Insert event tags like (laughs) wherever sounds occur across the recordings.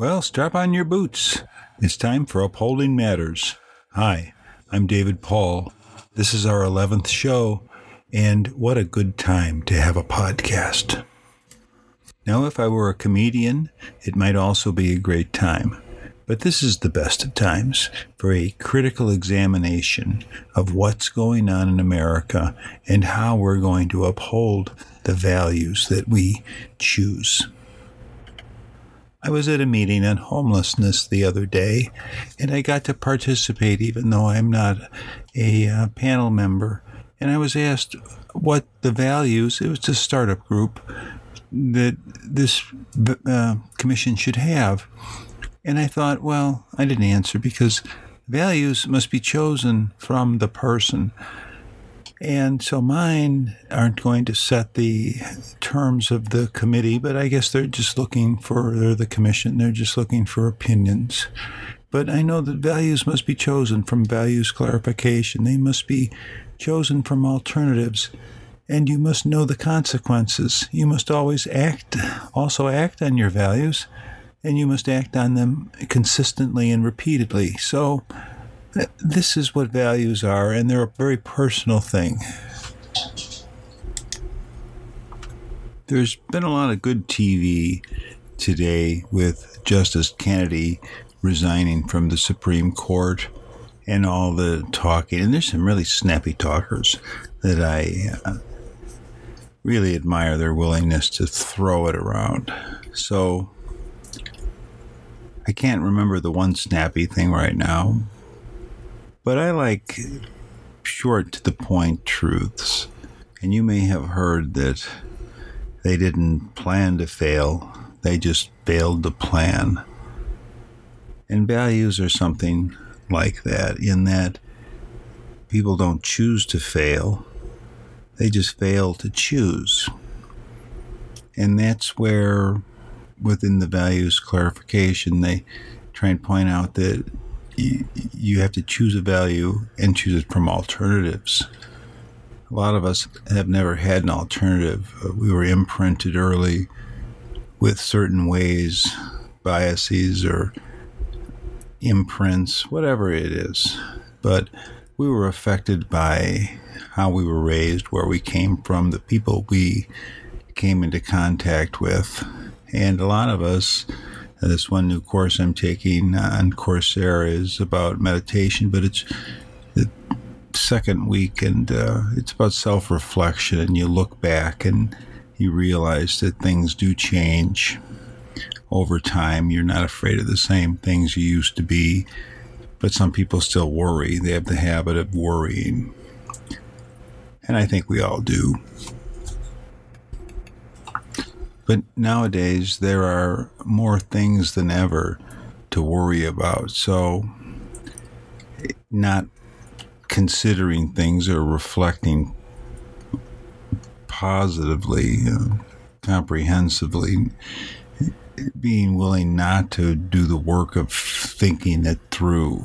Well, strap on your boots. It's time for Upholding Matters. Hi, I'm David Paul. This is our 11th show, and what a good time to have a podcast. Now, if I were a comedian, it might also be a great time. But this is the best of times for a critical examination of what's going on in America and how we're going to uphold the values that we choose. I was at a meeting on homelessness the other day, and I got to participate even though I'm not a uh, panel member. And I was asked what the values, it was a startup group, that this uh, commission should have. And I thought, well, I didn't answer because values must be chosen from the person. And so mine aren't going to set the terms of the committee, but I guess they're just looking for, they're the commission, they're just looking for opinions. But I know that values must be chosen from values clarification. They must be chosen from alternatives. And you must know the consequences. You must always act, also act on your values, and you must act on them consistently and repeatedly. So, this is what values are, and they're a very personal thing. There's been a lot of good TV today with Justice Kennedy resigning from the Supreme Court and all the talking. And there's some really snappy talkers that I uh, really admire their willingness to throw it around. So I can't remember the one snappy thing right now, but I like short to the point truths. And you may have heard that they didn't plan to fail, they just failed to plan. And values are something like that, in that people don't choose to fail, they just fail to choose. And that's where, within the values clarification, they try and point out that you, you have to choose a value and choose it from alternatives. A lot of us have never had an alternative. Uh, we were imprinted early with certain ways, biases, or imprints, whatever it is. But we were affected by how we were raised, where we came from, the people we came into contact with. And a lot of us this one new course I'm taking on Coursera is about meditation, but it's the second week and uh, it's about self reflection. And you look back and you realize that things do change over time. You're not afraid of the same things you used to be, but some people still worry. They have the habit of worrying. And I think we all do. But nowadays, there are more things than ever to worry about. So, not considering things or reflecting positively, uh, comprehensively, being willing not to do the work of thinking it through.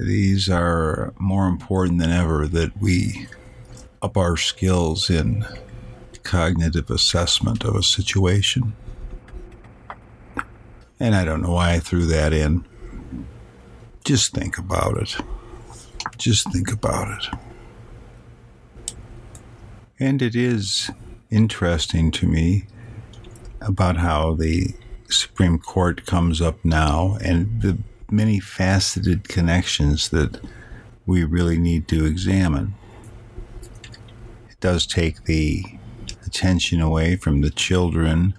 These are more important than ever that we up our skills in cognitive assessment of a situation. And I don't know why I threw that in. Just think about it. Just think about it. And it is interesting to me about how the Supreme Court comes up now and the many faceted connections that we really need to examine. It does take the attention away from the children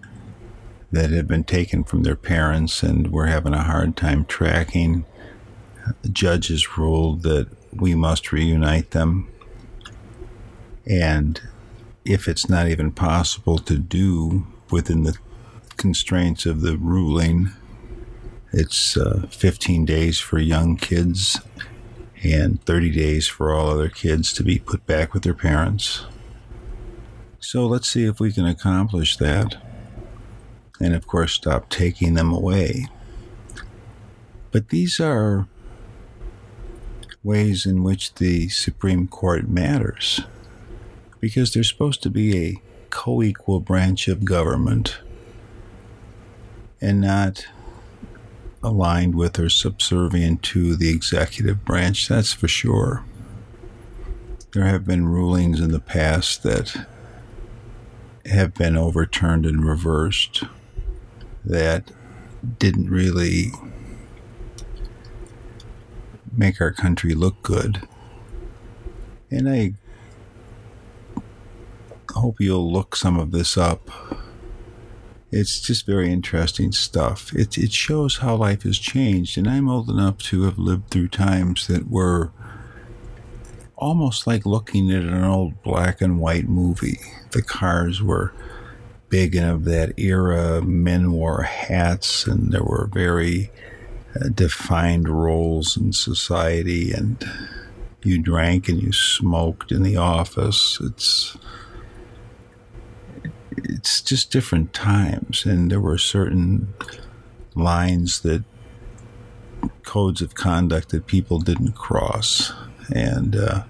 that have been taken from their parents and we're having a hard time tracking. The judges ruled that we must reunite them. And if it's not even possible to do within the constraints of the ruling, It's uh, 15 days for young kids and 30 days for all other kids to be put back with their parents. So let's see if we can accomplish that. And of course, stop taking them away. But these are ways in which the Supreme Court matters because they're supposed to be a co equal branch of government and not aligned with or subservient to the executive branch, that's for sure. There have been rulings in the past that have been overturned and reversed that didn't really make our country look good. And I hope you'll look some of this up. It's just very interesting stuff. It, it shows how life has changed. And I'm old enough to have lived through times that were almost like looking at an old black and white movie. The cars were big and of that era. Men wore hats, and there were very uh, defined roles in society. And you drank and you smoked in the office. It's it's just different times, and there were certain lines that codes of conduct that people didn't cross, and uh,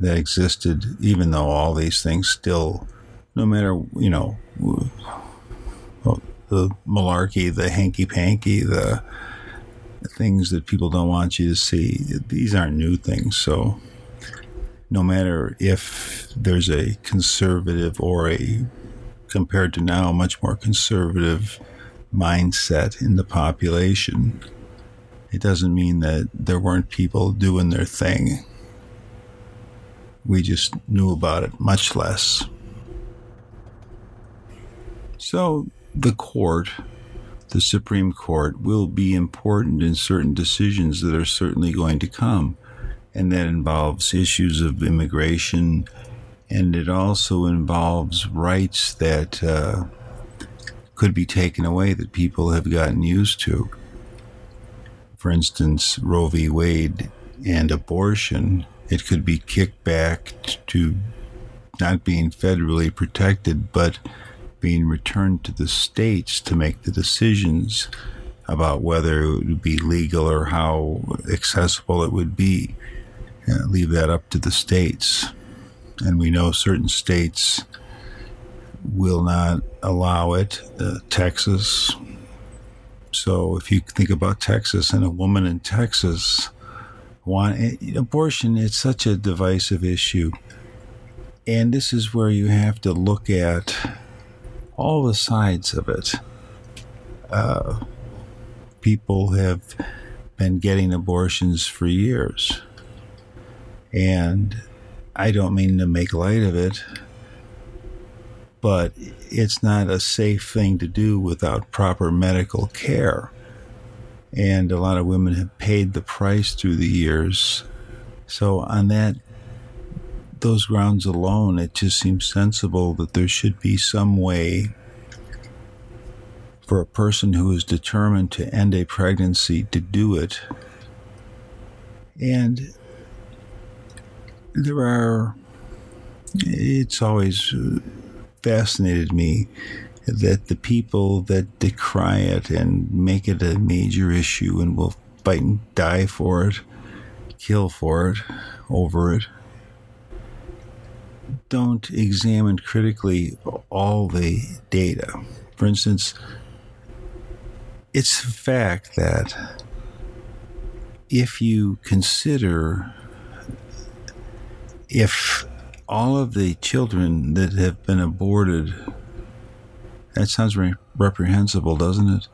that existed, even though all these things still, no matter you know, the malarkey, the hanky panky, the things that people don't want you to see. These aren't new things, so no matter if there's a conservative or a compared to now, much more conservative mindset in the population. It doesn't mean that there weren't people doing their thing. We just knew about it much less. So, the court, the Supreme Court, will be important in certain decisions that are certainly going to come. And that involves issues of immigration, and it also involves rights that uh, could be taken away that people have gotten used to. For instance, Roe v. Wade and abortion, it could be kicked back to not being federally protected, but being returned to the states to make the decisions about whether it would be legal or how accessible it would be. Uh, leave that up to the states and we know certain states will not allow it. Uh, Texas. So if you think about Texas and a woman in Texas want abortion, it's such a divisive issue, and this is where you have to look at all the sides of it. Uh, people have been getting abortions for years, and I don't mean to make light of it, but it's not a safe thing to do without proper medical care. And a lot of women have paid the price through the years. So, on that, those grounds alone, it just seems sensible that there should be some way for a person who is determined to end a pregnancy to do it. And there are, it's always fascinated me that the people that decry it and make it a major issue and will fight and die for it, kill for it, over it, don't examine critically all the data. For instance, it's a fact that if you consider if all of the children that have been aborted, that sounds re- reprehensible, doesn't it?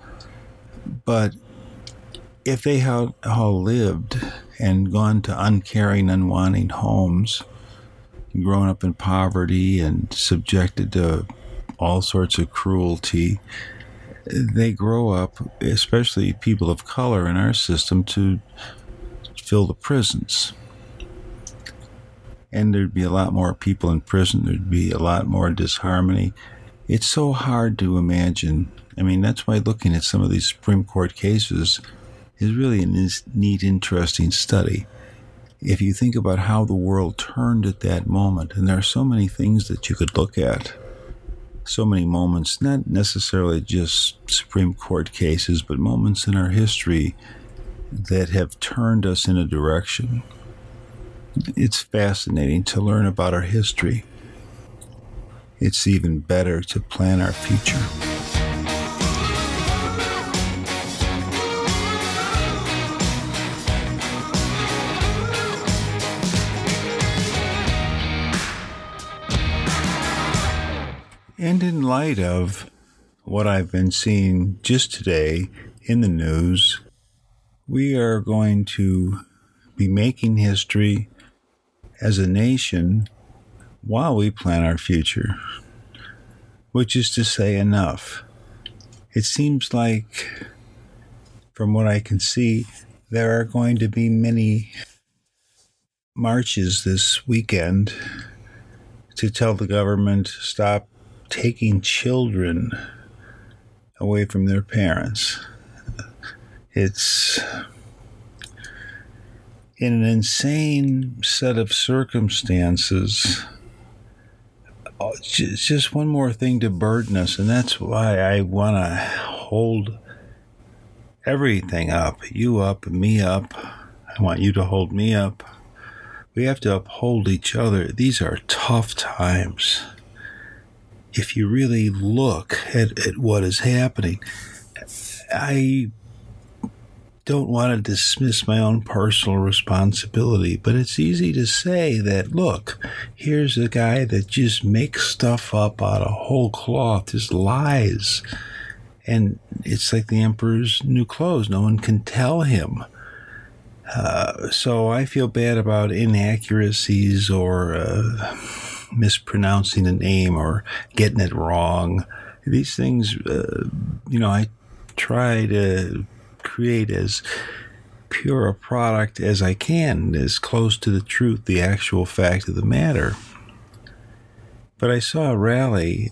But if they had all lived and gone to uncaring, unwanting homes, grown up in poverty and subjected to all sorts of cruelty, they grow up, especially people of color in our system, to fill the prisons and there'd be a lot more people in prison. There'd be a lot more disharmony. It's so hard to imagine I mean, that's why looking at some of these Supreme Court cases is really a neat, interesting study. If you think about how the world turned at that moment, and there are so many things that you could look at, so many moments, not necessarily just Supreme Court cases, but moments in our history that have turned us in a direction. It's fascinating to learn about our history. It's even better to plan our future. And in light of what I've been seeing just today in the news, we are going to be making history as a nation while we plan our future, which is to say, enough. It seems like, from what I can see, there are going to be many marches this weekend to tell the government to stop taking children away from their parents. It's in an insane set of circumstances. Uh, it's just one more thing to burden us, and that's why I want to hold everything up you up, me up. I want you to hold me up. We have to uphold each other. These are tough times if you really look at, at what is happening, I don't want to dismiss my own personal responsibility, but it's easy to say that, look, here's a guy that just makes stuff up out of whole cloth, just lies. And it's like the emperor's new clothes. No one can tell him. Uh, so I feel bad about inaccuracies or. Uh, mispronouncing a name or getting it wrong. These things, uh, you know, I try to create as pure a product as I can, as close to the truth, the actual fact of the matter. But I saw a rally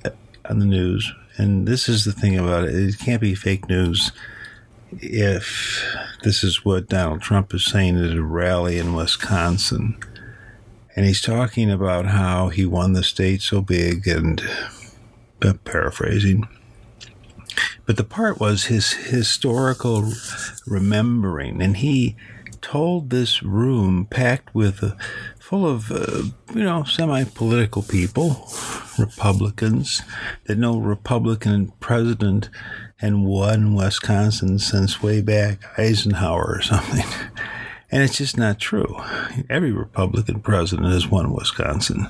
on the news, and this is the thing about it it can't be fake news if this is what Donald Trump is saying at a rally in Wisconsin and he's talking about how he won the state so big and uh, paraphrasing but the part was his historical remembering and he told this room packed with uh, full of uh, you know semi-political people republicans that no republican president had won wisconsin since way back eisenhower or something and it's just not true. Every Republican president has won Wisconsin.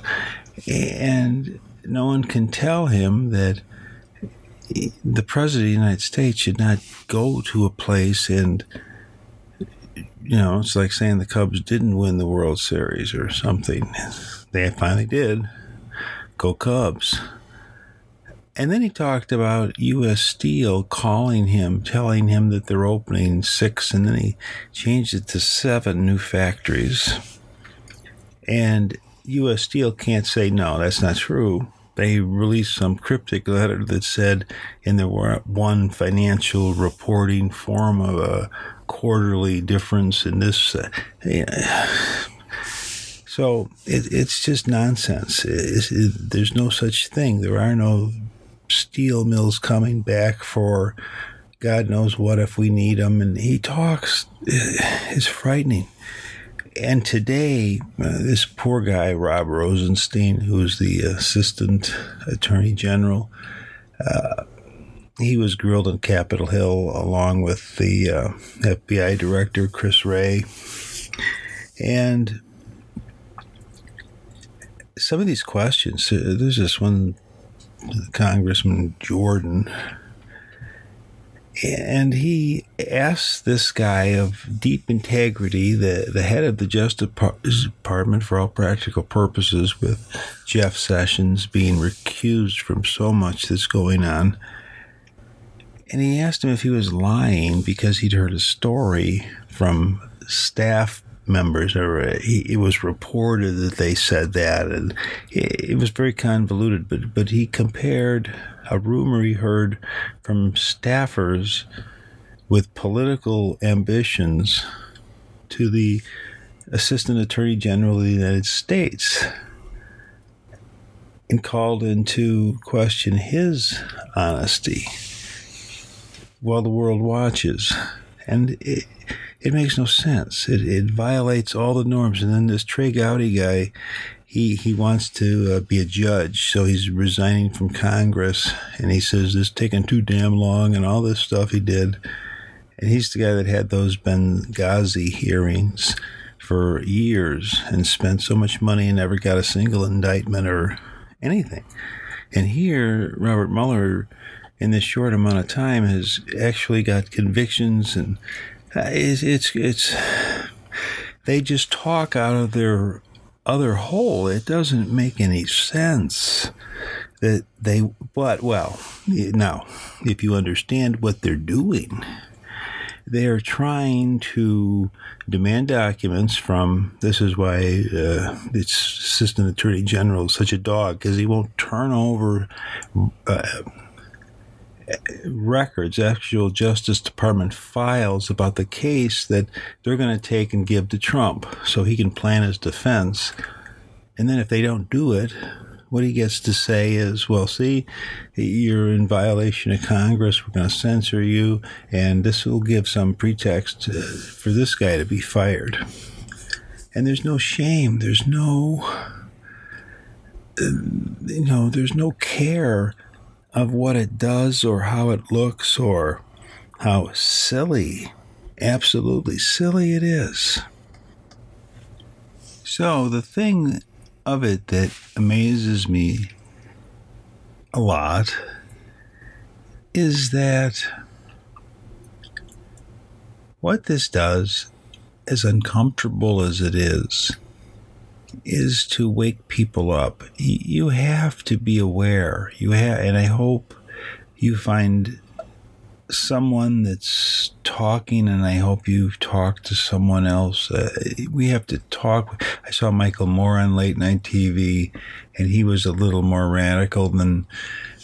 And no one can tell him that the president of the United States should not go to a place and, you know, it's like saying the Cubs didn't win the World Series or something. (laughs) They finally did. Go Cubs. And then he talked about U.S. Steel calling him, telling him that they're opening six, and then he changed it to seven new factories. And U.S. Steel can't say, no, that's not true. They released some cryptic letter that said in the one financial reporting form of a quarterly difference in this. Uh, (sighs) so it, it's just nonsense. It, it, there's no such thing. There are no steel mills coming back for God knows what if we need them. And he talks (sighs) is frightening. And today, uh, this poor guy, Rod Rosenstein, who's the assistant attorney general, uh, he was grilled on Capitol Hill along with the uh, FBI director, Chris Wray. And some of these questions, uh, there's this one Congressman Jordan. And he asked this guy of deep integrity, the, the head of the Justice Department for all practical purposes, with Jeff Sessions being recused from so much that's going on. And he asked him if he was lying because he'd heard a story from staff members, or uh, it was reported that they said that, and it, it was very convoluted. But but he compared a rumor he heard from staffers with political ambitions to the Assistant Attorney General of the United States and called into question his honesty while the world watches. And it, it makes no sense. It, it violates all the norms. And then this Trey Gowdy guy, he, he wants to uh, be a judge, so he's resigning from Congress. And he says this taking too damn long and all this stuff he did. And he's the guy that had those Benghazi hearings for years and spent so much money and never got a single indictment or anything. And here, Robert Mueller, in this short amount of time, has actually got convictions, and it's, it's it's they just talk out of their other hole. It doesn't make any sense that they. But well, now if you understand what they're doing they are trying to demand documents from. This is why uh, its assistant attorney general is such a dog because he won't turn over. Uh, records, actual Justice Department files about the case that they're going to take and give to Trump so he can plan his defense. And then if they don't do it, what he gets to say is, well, see, you're in violation of Congress. We're going to censor you, and this will give some pretext to, for this guy to be fired. And there's no shame. There's no, uh, you know, there's no care of what it does or how it looks or how silly, absolutely silly it is. So the thing of it that amazes me a lot is that what this does, as uncomfortable as it is, is to wake people up. You have to be aware. You have, and I hope you find someone that's talking, and I hope you've talked to someone else. Uh, we have to talk. I saw Michael Moore on late night TV, and he was a little more radical than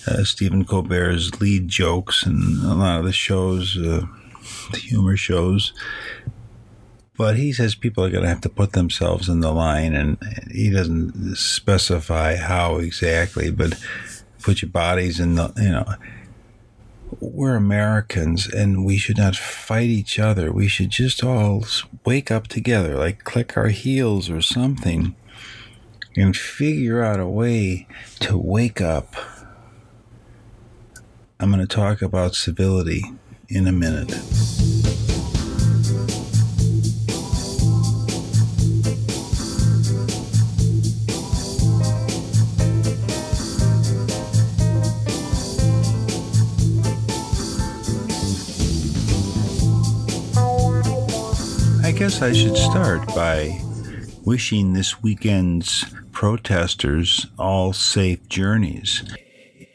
uh, Stephen Colbert's lead jokes and a lot of the shows, uh, the humor shows. But he says people are going to have to put themselves in the line, and he doesn't specify how exactly, but put your bodies in the, you know we're Americans and we should not fight each other. We should just all wake up together, like click our heels or something, and figure out a way to wake up. I'm going to talk about civility in a minute. Guess I should start by wishing this weekend's protesters all safe journeys.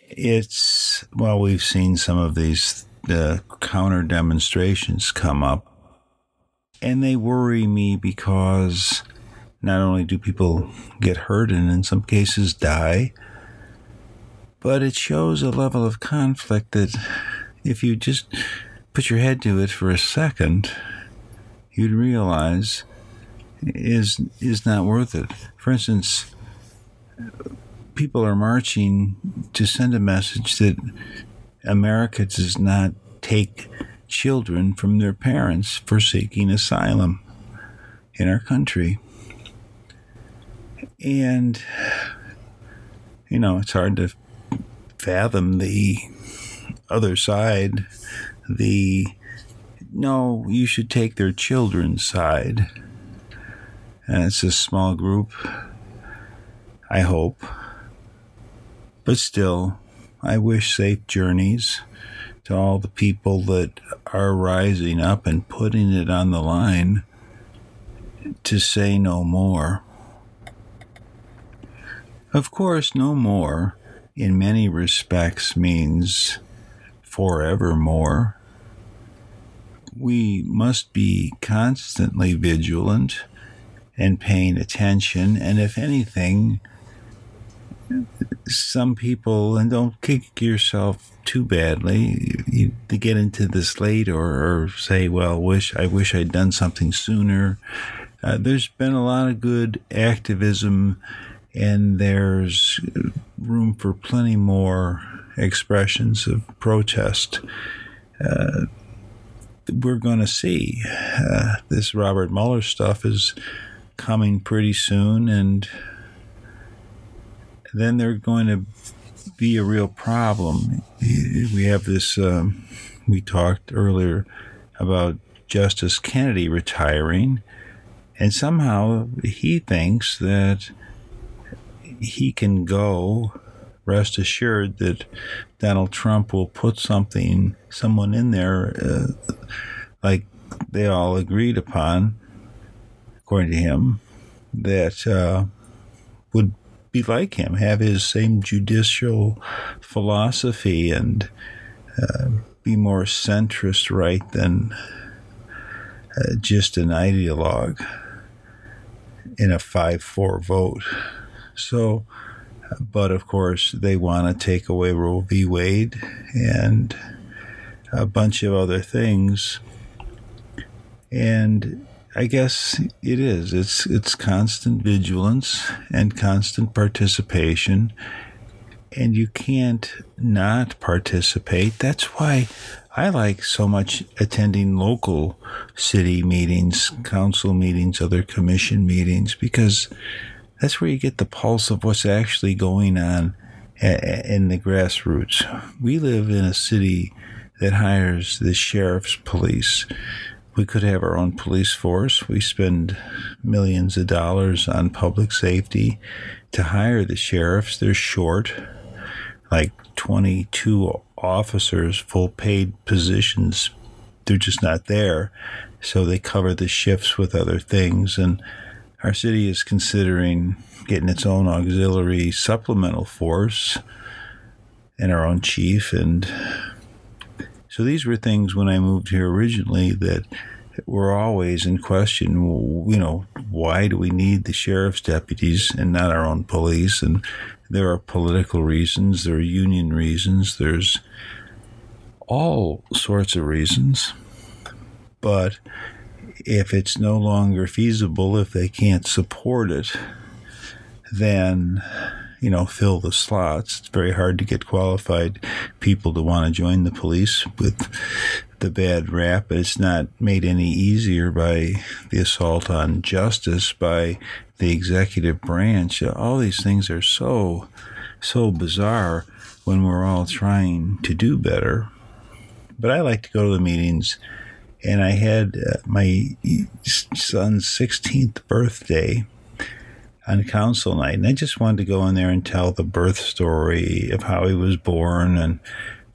It's, well, we've seen some of these uh, counter demonstrations come up, and they worry me because not only do people get hurt and in some cases die, but it shows a level of conflict that if you just put your head to it for a second, you'd realize is is not worth it. For instance, people are marching to send a message that America does not take children from their parents for seeking asylum in our country. And you know, it's hard to fathom the other side, the no, you should take their children's side. And it's a small group, I hope. But still, I wish safe journeys to all the people that are rising up and putting it on the line to say no more. Of course, no more in many respects means forevermore we must be constantly vigilant and paying attention. And if anything, some people, and don't kick yourself too badly, you, to get into this late or, or, say, well, wish I wish I'd done something sooner. Uh, there's been a lot of good activism, and there's room for plenty more expressions of protest. Uh, we're going to see. Uh, this Robert Mueller stuff is coming pretty soon, and then they're going to be a real problem. We have this, um, we talked earlier about Justice Kennedy retiring, and somehow he thinks that he can go. Rest assured that Donald Trump will put something, someone in there, uh, like they all agreed upon, according to him, that uh, would be like him, have his same judicial philosophy, and uh, be more centrist right than uh, just an ideologue in a 5 4 vote. So, but of course, they want to take away Roe v. Wade and a bunch of other things. And I guess it is. It's it's constant vigilance and constant participation, and you can't not participate. That's why I like so much attending local city meetings, council meetings, other commission meetings, because that's where you get the pulse of what's actually going on in the grassroots. We live in a city that hires the sheriff's police we could have our own police force. We spend millions of dollars on public safety to hire the sheriffs. They're short, like 22 officers, full paid positions. They're just not there. So they cover the shifts with other things. And our city is considering getting its own auxiliary supplemental force and our own chief and so these were things when I moved here originally that were always in question. You know, why do we need the sheriff's deputies and not our own police? And there are political reasons, there are union reasons, there's all sorts of reasons. But if it's no longer feasible, if they can't support it, then you know, fill the slots. It's very hard to get qualified people to want to join the police with the bad rap, but it's not made any easier by the assault on justice by the executive branch. All these things are so, so bizarre when we're all trying to do better. But I like to go to the meetings, and I had uh, my son's 16th birthday on council night. And I just wanted to go in there and tell the birth story of how he was born and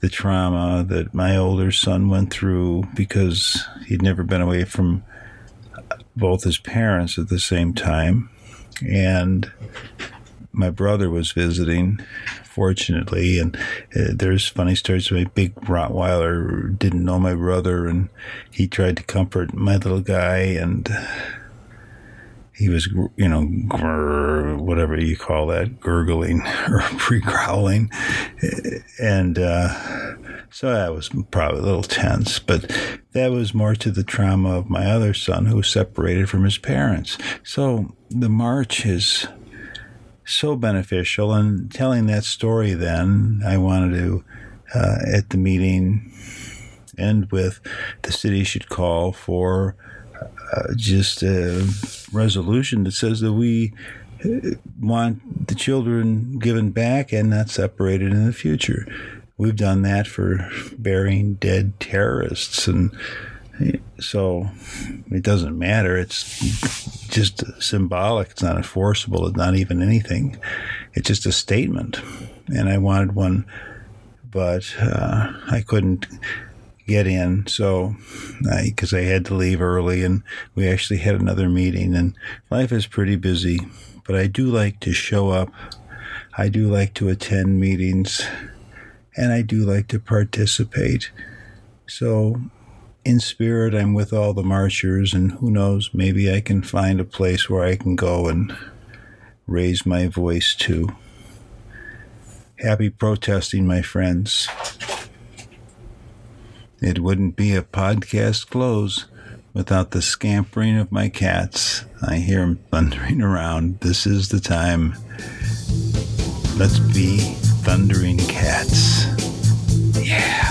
the trauma that my older son went through because he'd never been away from both his parents at the same time. And my brother was visiting, fortunately, and uh, there's funny stories. My big Rottweiler didn't know my brother, and he tried to comfort my little guy, and he was, you know, grr, whatever you call that, gurgling (laughs) or pre growling. And uh, so I was probably a little tense, but that was more to the trauma of my other son who was separated from his parents. So the march is so beneficial. And telling that story, then, I wanted to, uh, at the meeting, end with the city should call for uh, just a resolution that says that we uh, want the children given back and not separated in the future. We've done that for burying dead terrorists, and so it doesn't matter. It's just symbolic. It's not enforceable. It's not even anything. It's just a statement. And I wanted one, but uh, I couldn't get in. So, because I, I, had to leave early, and we actually had another meeting, and life is pretty busy. But I do like to show up. I do like to attend meetings, and I do like to participate. So, in spirit, I'm with all the marchers, and who knows, maybe I can find a place where I can go and raise my voice too. Happy protesting, my friends. It wouldn't be a podcast close without the scampering of my cats. I hear them thundering around. This is the time. Let's be thundering cats. Yeah.